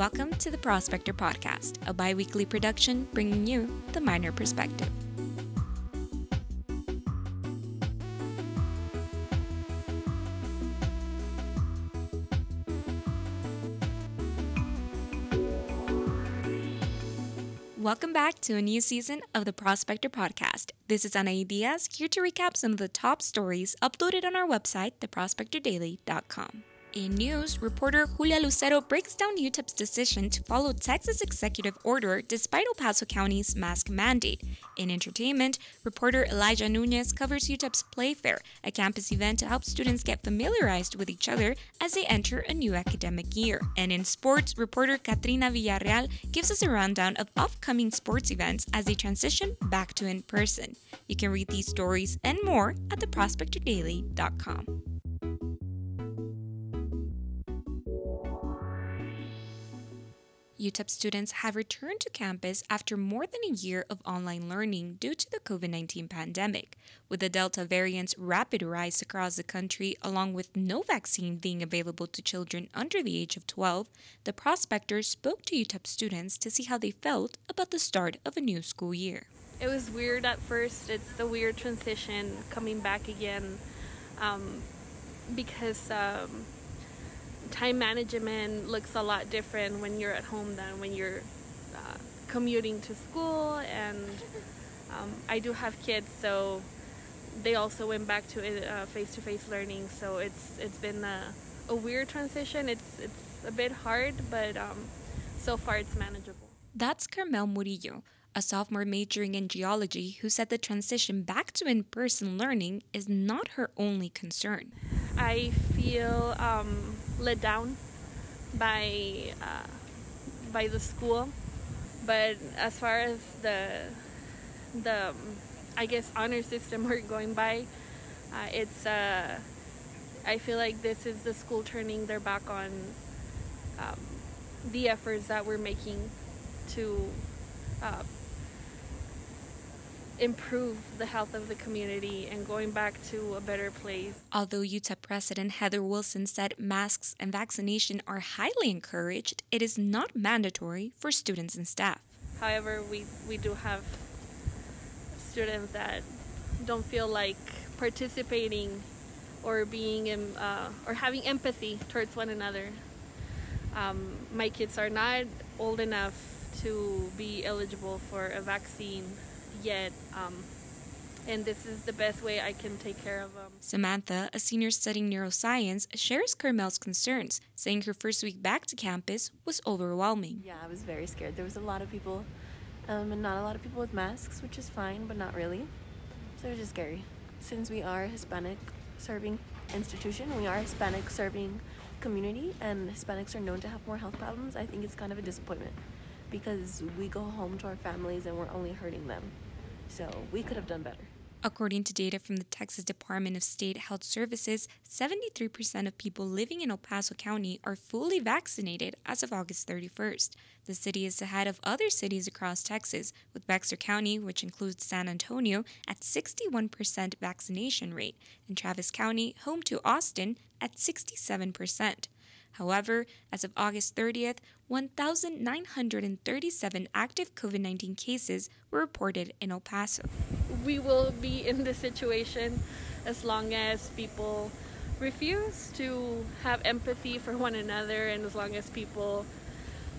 Welcome to the Prospector Podcast, a bi weekly production bringing you the Miner perspective. Welcome back to a new season of the Prospector Podcast. This is Anahy Diaz here to recap some of the top stories uploaded on our website, theprospectordaily.com. In news, reporter Julia Lucero breaks down UTEP's decision to follow Texas executive order despite El Paso County's mask mandate. In entertainment, reporter Elijah Nunez covers UTEP's Playfair, a campus event to help students get familiarized with each other as they enter a new academic year. And in sports, reporter Katrina Villarreal gives us a rundown of upcoming sports events as they transition back to in person. You can read these stories and more at theprospectordaily.com. UTEP students have returned to campus after more than a year of online learning due to the COVID 19 pandemic. With the Delta variant's rapid rise across the country, along with no vaccine being available to children under the age of 12, the prospector spoke to UTEP students to see how they felt about the start of a new school year. It was weird at first. It's a weird transition coming back again um, because. Um, time management looks a lot different when you're at home than when you're uh, commuting to school. And um, i do have kids so they also went back to uh, face-to-face learning. So it's it's been a, a, weird transition. It's it's a bit hard but um, so far it's manageable. That's carmel murillo a sophomore majoring in geology who said the transition back to in person learning is not her only concern. I feel um, let down by uh, by the school, but as far as the the I guess honor system we're going by, uh, it's uh, I feel like this is the school turning their back on um, the efforts that we're making to uh, improve the health of the community and going back to a better place. Although UTEP President Heather Wilson said masks and vaccination are highly encouraged, it is not mandatory for students and staff. However, we, we do have students that don't feel like participating or being in, uh, or having empathy towards one another. Um, my kids are not old enough to be eligible for a vaccine yet. Um, and this is the best way I can take care of them. Samantha, a senior studying neuroscience, shares Carmel's concerns, saying her first week back to campus was overwhelming. Yeah, I was very scared. There was a lot of people, um, and not a lot of people with masks, which is fine, but not really. So it was just scary. Since we are a Hispanic serving institution, we are a Hispanic serving community, and Hispanics are known to have more health problems, I think it's kind of a disappointment because we go home to our families and we're only hurting them. So we could have done better. According to data from the Texas Department of State Health Services, 73% of people living in El Paso County are fully vaccinated as of August 31st. The city is ahead of other cities across Texas, with Bexar County, which includes San Antonio, at 61% vaccination rate, and Travis County, home to Austin, at 67%. However, as of August 30th, 1,937 active COVID 19 cases were reported in El Paso. We will be in this situation as long as people refuse to have empathy for one another and as long as people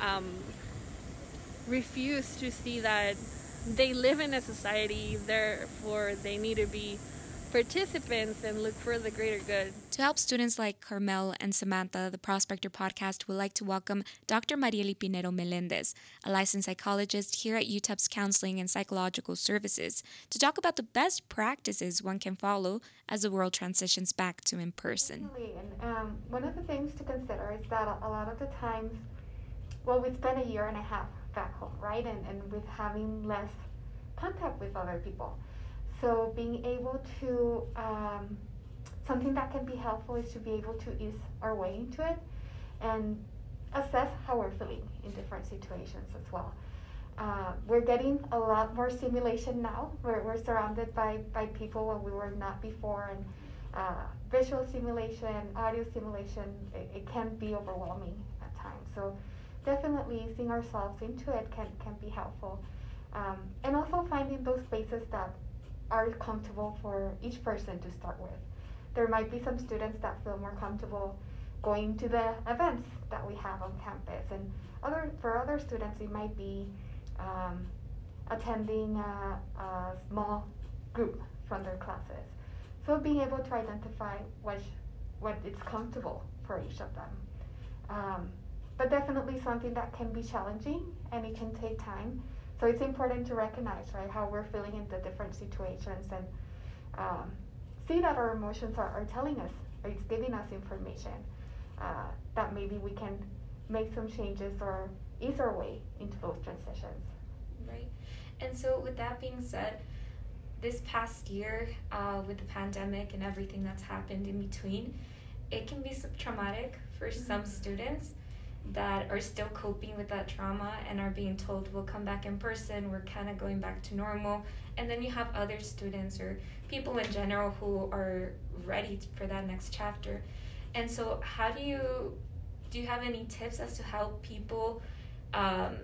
um, refuse to see that they live in a society, therefore, they need to be participants and look for the greater good. To help students like Carmel and Samantha, the Prospector podcast would like to welcome Dr. Marieli Pinero Melendez, a licensed psychologist here at UTEP's Counseling and Psychological Services, to talk about the best practices one can follow as the world transitions back to in person. And um, one of the things to consider is that a lot of the times, well, we spend a year and a half back home, right? And, and with having less contact with other people. So being able to, um, something that can be helpful is to be able to ease our way into it and assess how we're feeling in different situations as well. Uh, we're getting a lot more simulation now. We're, we're surrounded by, by people where we were not before, and uh, visual simulation, audio simulation, it, it, can be overwhelming at times. So definitely easing ourselves into it can, can be helpful. Um, and also finding those spaces that are comfortable for each person to start with. There might be some students that feel more comfortable going to the events that we have on campus, and other for other students it might be um, attending a, a, small group from their classes. So being able to identify what what is comfortable for each of them. Um, but definitely something that can be challenging and it can take time. So it's important to recognize, right, how we're feeling in the different situations and um, see that our emotions are, are telling us, it's giving us information uh, that maybe we can make some changes or ease our way into those transitions. Right. And so, with that being said, this past year, uh, with the pandemic and everything that's happened in between, it can be traumatic for mm-hmm. some students that are still coping with that trauma and are being told we'll come back in person. We're kind of going back to normal. And then you have other students or people in general who are ready for that next chapter. And so how do you do you have any tips as to how people um,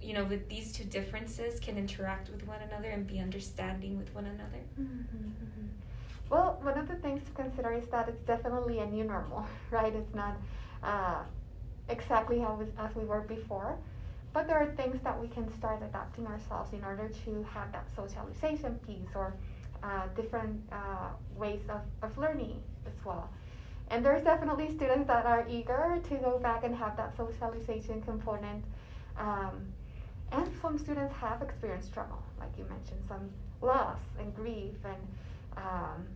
you know with these two differences can interact with one another and be understanding with one another? Mm-hmm. well one of the things to consider is that it's definitely a new normal right? It's not uh, exactly how as we were before. But there are things that we can start adapting ourselves in order to have that socialization piece or uh, different uh, ways of, of learning as well. And there's definitely students that are eager to go back and have that socialization component. Um, and some students have experienced trauma, like you mentioned, some loss and grief, and, um,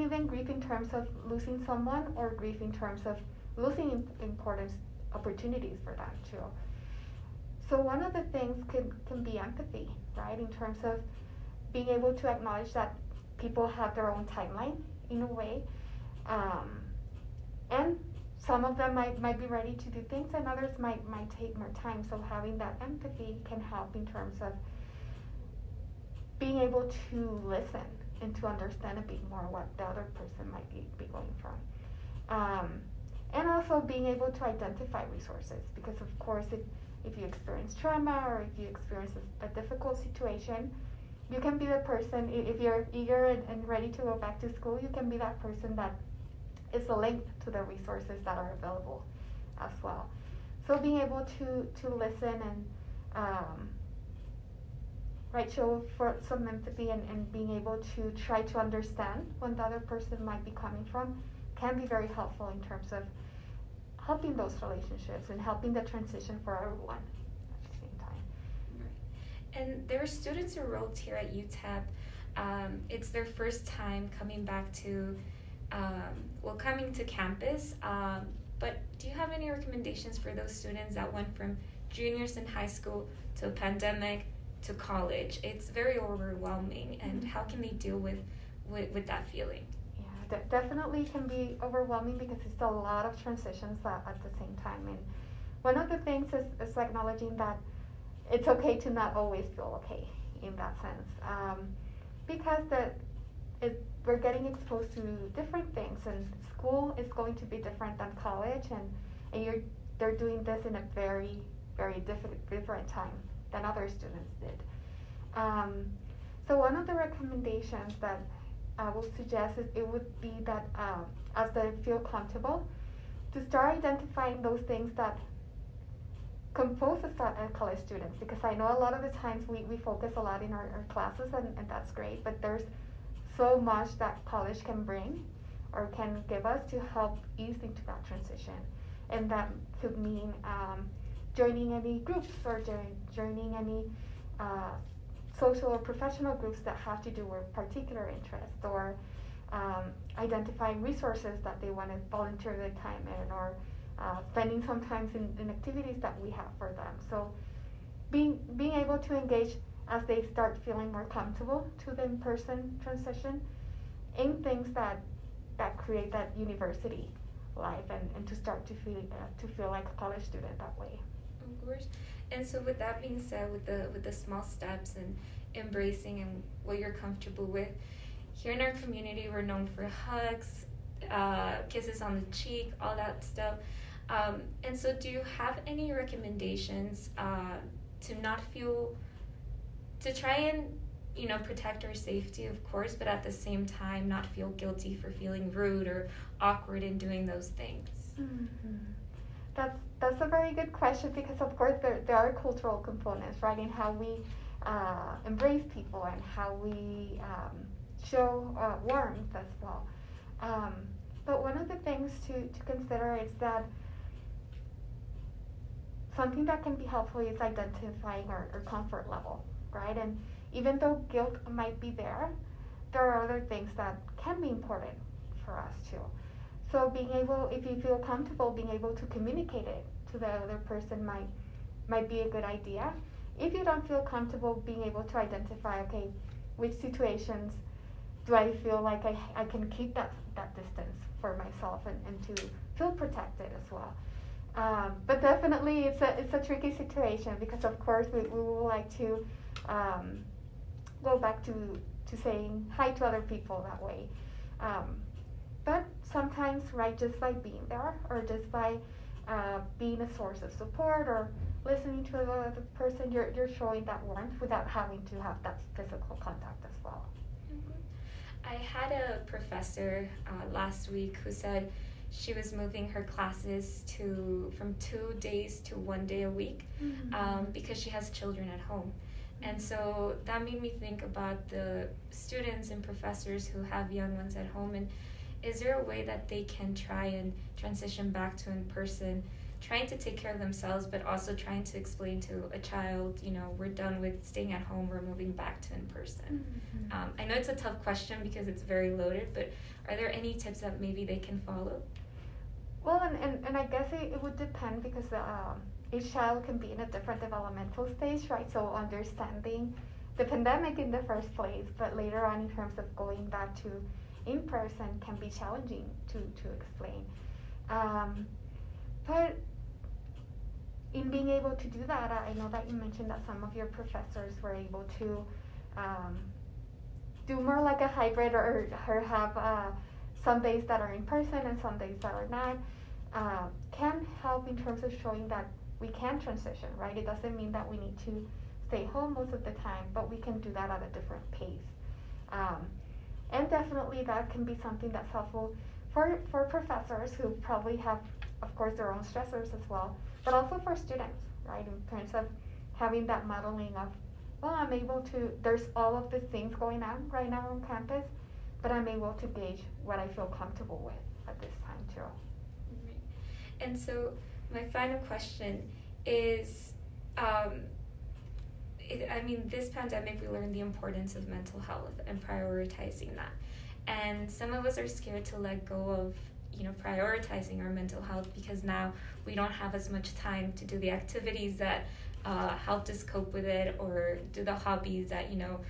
even grief in terms of losing someone or grief in terms of losing important opportunities for that too. So one of the things can, can be empathy, right? In terms of being able to acknowledge that people have their own timeline in a way. Um, and some of them might, might be ready to do things and others might, might take more time. So having that empathy can help in terms of being able to listen and to understand a bit more what the other person might be, be going from. Um, and also being able to identify resources because of course if, if you experience trauma or if you experience a, a difficult situation you can be the person if you're eager and, and ready to go back to school you can be that person that is a link to the resources that are available as well. So being able to to listen and um, right show for some empathy and, and being able to try to understand when the other person might be coming from can be very helpful in terms of helping those relationships and helping the transition for everyone at the same time. Right. And there are students enrolled here at UTEP. Um, it's their first time coming back to, um, well, coming to campus. Um, but do you have any recommendations for those students that went from juniors in high school to a pandemic to college? It's very overwhelming, and mm-hmm. how can they deal with, with, with that feeling? De- definitely can be overwhelming because it's a lot of transitions at, at the same time. And one of the things is, is acknowledging that it's okay to not always feel okay in that sense. Um, because that it, we're getting exposed to different things, and school is going to be different than college, and, and you're they're doing this in a very very different different time than other students did. Um, so one of the recommendations that I would suggest it would be that um, as they feel comfortable, to start identifying those things that compose us as college students. Because I know a lot of the times we, we focus a lot in our, our classes, and, and that's great, but there's so much that college can bring or can give us to help ease into that transition. And that could mean um, joining any groups or join, joining any uh, social or professional groups that have to do with particular interests or um, identifying resources that they want to volunteer their time in or uh, spending some time in, in activities that we have for them. So being, being able to engage as they start feeling more comfortable to the in-person transition in things that, that create that university life and, and to start to feel, uh, to feel like a college student that way. Of course. And so, with that being said, with the with the small steps and embracing and what you're comfortable with, here in our community, we're known for hugs, uh, kisses on the cheek, all that stuff. Um, and so, do you have any recommendations uh, to not feel, to try and, you know, protect our safety, of course, but at the same time not feel guilty for feeling rude or awkward in doing those things? Mm-hmm. That's that's a very good question because of course there there are cultural components, right, in how we uh, embrace people and how we um, show uh, warmth as well. Um, but one of the things to, to consider is that something that can be helpful is identifying our, our comfort level, right? And even though guilt might be there, there are other things that can be important for us too. So being able, if you feel comfortable, being able to communicate it to the other person might might be a good idea. If you don't feel comfortable, being able to identify, okay, which situations do I feel like I, I can keep that that distance for myself and, and to feel protected as well. Um, but definitely, it's a it's a tricky situation because of course we, we would like to um, go back to to saying hi to other people that way. Um, but sometimes, right, just by being there or just by uh, being a source of support or listening to the person, you're, you're showing that warmth without having to have that physical contact as well. Mm-hmm. I had a professor uh, last week who said she was moving her classes to from two days to one day a week mm-hmm. um, because she has children at home. And so that made me think about the students and professors who have young ones at home and is there a way that they can try and transition back to in person trying to take care of themselves but also trying to explain to a child you know we're done with staying at home we're moving back to in person? Mm-hmm. um, i know it's a tough question because it's very loaded but are there any tips that maybe they can follow? Well and, and, and i guess it, it would depend because um, each child can be in a different developmental stage right? So understanding the pandemic in the first place but later on in terms of going back to in person can be challenging to, to explain. Um, but in being able to do that, I know that you mentioned that some of your professors were able to um, do more like a hybrid or, or have uh, some days that are in person and some days that are not. Uh, can help in terms of showing that we can transition, right? It doesn't mean that we need to stay home most of the time, but we can do that at a different pace. Um, and definitely that can be something that's helpful for, for professors who probably have, of course, their own stressors as well, but also for students, right? In terms of having that modeling of, well, I'm able to, there's all of the things going on right now on campus, but I'm able to gauge what I feel comfortable with at this time too. And so my final question is, I mean, this pandemic, we learned the importance of mental health and prioritizing that. And some of us are scared to let go of, you know, prioritizing our mental health because now we don't have as much time to do the activities that uh, helped us cope with it or do the hobbies that, you know,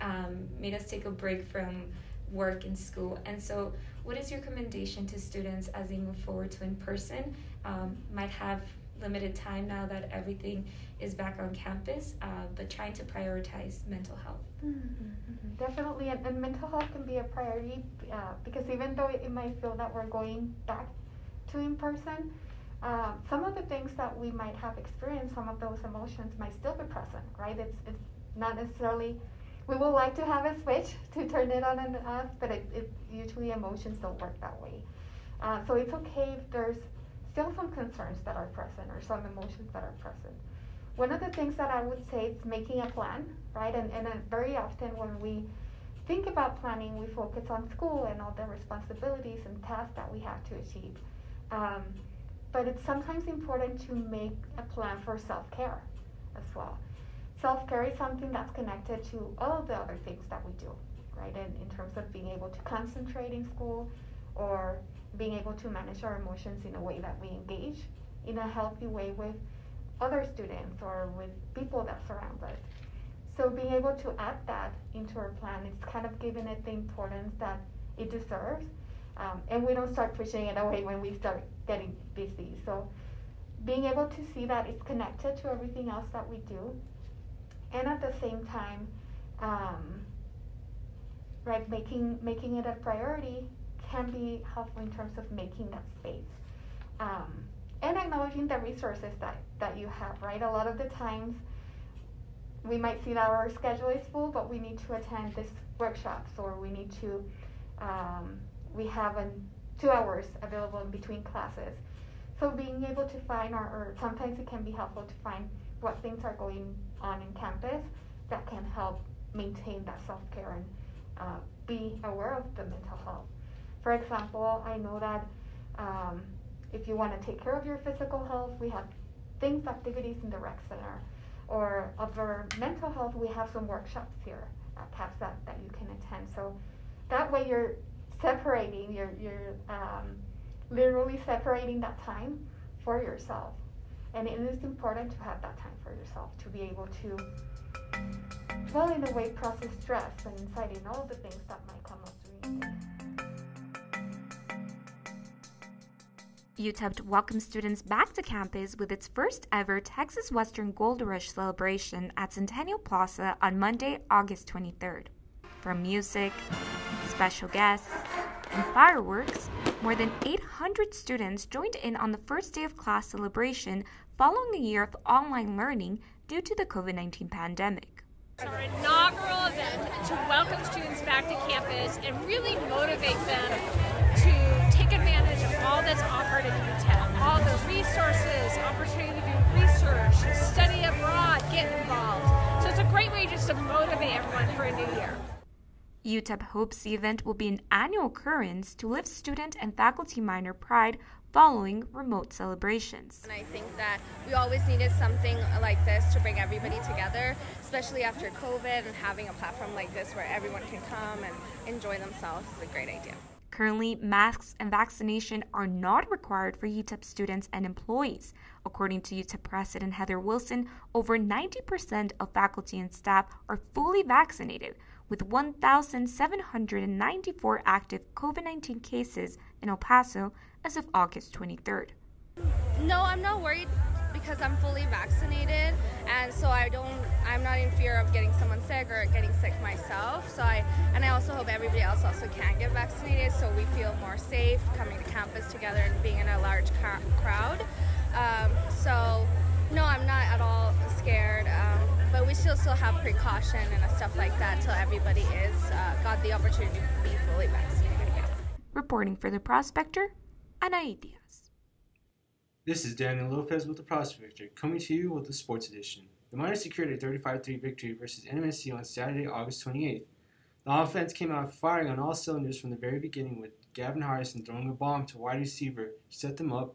um, made us take a break from work and school. And so, what is your recommendation to students as they move forward to in person? Um, might have limited time now that everything is back on campus, uh, but trying to prioritize mental health. Mm-hmm, mm-hmm. Definitely, and, and, mental health can be a priority uh, because even though it, might feel that we're going back to in person, uh, some of the things that we might have experienced, some of those emotions might still be present, right? It's, it's not necessarily, we would like to have a switch to turn it on and off, but it, it usually emotions don't work that way. Uh, so it's okay if there's still some concerns that are present or some emotions that are present. One of the things that I would say is making a plan, right? And, and uh, very often when we think about planning, we focus on school and all the responsibilities and tasks that we have to achieve. Um, but it's sometimes important to make a plan for self care as well. Self care is something that's connected to all the other things that we do, right? And in terms of being able to concentrate in school or being able to manage our emotions in a way that we engage in a healthy way with other students or with people that surround us. So being able to add that into our plan it's kind of giving it the importance that it deserves. Um, and we don't start pushing it away when we start getting busy. So being able to see that it's connected to everything else that we do, and at the same time, um, right, making making it a priority can be helpful in terms of making that space. Um, and acknowledging the resources that, that you have, right? A lot of the times we might see that our schedule is full, but we need to attend this workshops or we need to, um, we have an, two hours available in between classes. So being able to find, or, or sometimes it can be helpful to find what things are going on in campus that can help maintain that self-care and uh, be aware of the mental health. For example, I know that um, if you want to take care of your physical health, we have things, activities in the rec center. Or other mental health, we have some workshops here at CAPS that, that you can attend. So that way you're separating, you're, you're um, literally separating that time for yourself. And it is important to have that time for yourself to be able to, well, in a way, process stress and anxiety and all the things that might come up during the day. UTEP welcomes students back to campus with its first ever Texas Western Gold Rush celebration at Centennial Plaza on Monday, August 23rd. From music, special guests, and fireworks, more than 800 students joined in on the first day of class celebration following a year of online learning due to the COVID 19 pandemic. Our inaugural event to welcome students back to campus and really motivate them that's offered at UTEP, all the resources, opportunity to do research, study abroad, get involved. So it's a great way just to motivate everyone for a new year. UTEP hopes the event will be an annual occurrence to lift student and faculty Miner pride following remote celebrations. And I think that we always needed something like this to bring everybody together, especially after COVID and having a platform like this where everyone can come and enjoy themselves is a great idea. Currently, masks and vaccination are not required for UTEP students and employees. According to UTEP President Heather Wilson, over 90% of faculty and staff are fully vaccinated, with 1,794 active COVID 19 cases in El Paso as of August 23rd. No, I'm not worried because I'm fully vaccinated and so I don't I'm not in fear of getting someone sick or getting sick myself. So I and I also hope everybody else also can get vaccinated so we feel more safe coming to campus together and being in a large ca- crowd. Um, so no, I'm not at all scared. Um, but we still still have precaution and stuff like that till everybody is uh, got the opportunity to be fully vaccinated. Reporting for the Prospector, Anahy Diaz. This is Daniel Lopez with the Prospector, coming to you with the Sports Edition. The Miners secured a 35-3 victory versus NMSU on Saturday, August 28th. The offense came out firing on all cylinders from the very beginning with Gavin Hardison throwing a bomb to wide receiver to set them up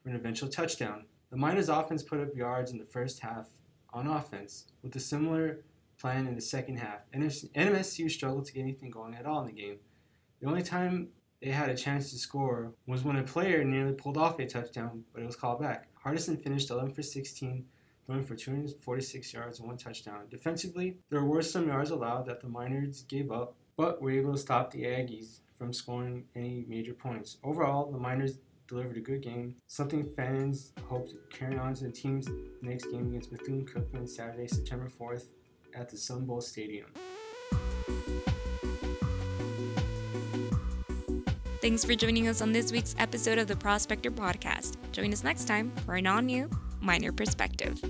for an eventual touchdown. The Miners offense put up yards in the first half on offense, with a similar plan in the second half. NMSU struggled to get anything going at all in the game. The only time they had a chance to score was when a player nearly pulled off a touchdown, but it was called back. Hardison finished 11 for 16, throwing for 246 yards and one touchdown. Defensively, there were some yards allowed that the Miners gave up, but were able to stop the Aggies from scoring any major points. Overall, the Miners delivered a good game, something fans hope to carry on to the team's next game against Bethune Cookman Saturday, September 4th at the Sun Bowl Stadium. Thanks for joining us on this week's episode of the Prospector Podcast. Join us next time for an all new Miner Perspective.